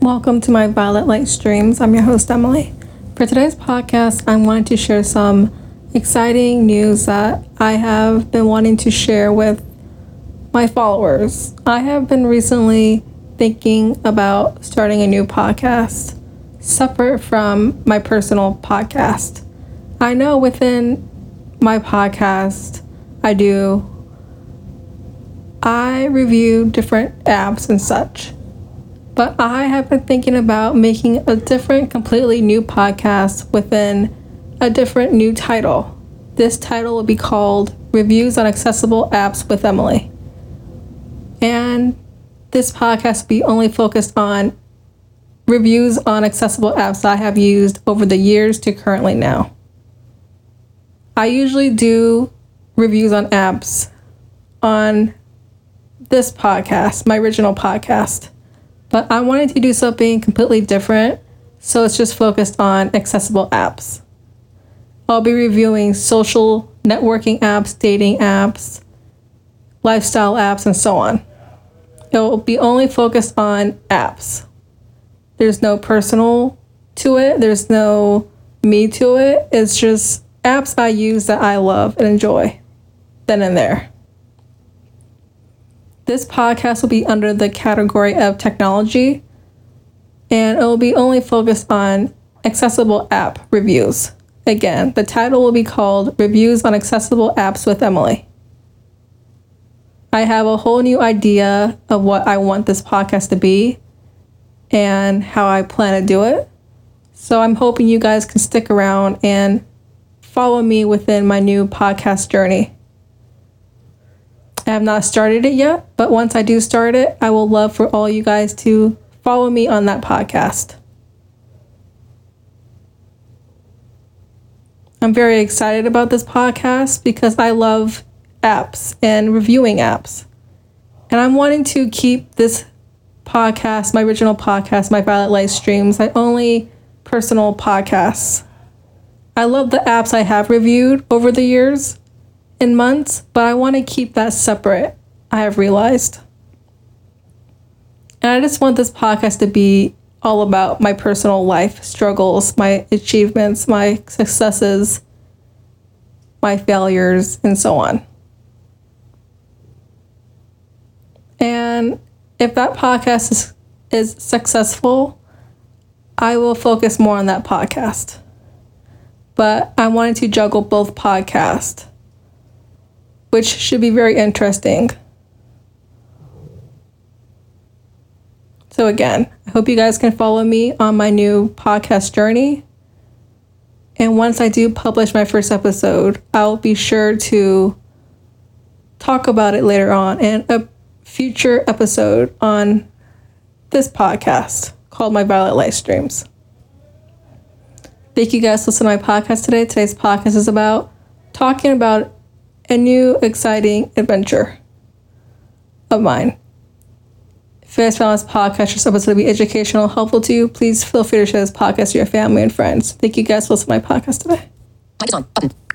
Welcome to my Violet Light Streams. I'm your host, Emily. For today's podcast, I want to share some exciting news that I have been wanting to share with my followers. I have been recently thinking about starting a new podcast separate from my personal podcast. I know within my podcast, I do I review different apps and such. But I have been thinking about making a different, completely new podcast within a different new title. This title will be called Reviews on Accessible Apps with Emily. And this podcast will be only focused on reviews on accessible apps I have used over the years to currently now. I usually do reviews on apps on this podcast, my original podcast, but I wanted to do something completely different, so it's just focused on accessible apps. I'll be reviewing social networking apps, dating apps, lifestyle apps, and so on. It will be only focused on apps. There's no personal to it, there's no me to it. It's just apps I use that I love and enjoy. Then and there. This podcast will be under the category of technology, and it will be only focused on accessible app reviews. Again, the title will be called Reviews on Accessible Apps with Emily. I have a whole new idea of what I want this podcast to be and how I plan to do it. So I'm hoping you guys can stick around and follow me within my new podcast journey. I have not started it yet, but once I do start it, I will love for all you guys to follow me on that podcast. I'm very excited about this podcast because I love apps and reviewing apps. And I'm wanting to keep this podcast, my original podcast, my Violet Light streams, my only personal podcasts. I love the apps I have reviewed over the years, in months, but I want to keep that separate, I have realized. And I just want this podcast to be all about my personal life struggles, my achievements, my successes, my failures, and so on. And if that podcast is, is successful, I will focus more on that podcast. But I wanted to juggle both podcasts which should be very interesting. So, again, I hope you guys can follow me on my new podcast journey. And once I do publish my first episode, I'll be sure to talk about it later on in a future episode on this podcast called My Violet Light Streams. Thank you guys for listening to my podcast today. Today's podcast is about talking about a new exciting adventure of mine. If this podcast or supposed to be educational, helpful to you, please feel free to share this podcast to your family and friends. Thank you guys for listening to my podcast today. Is on. Button.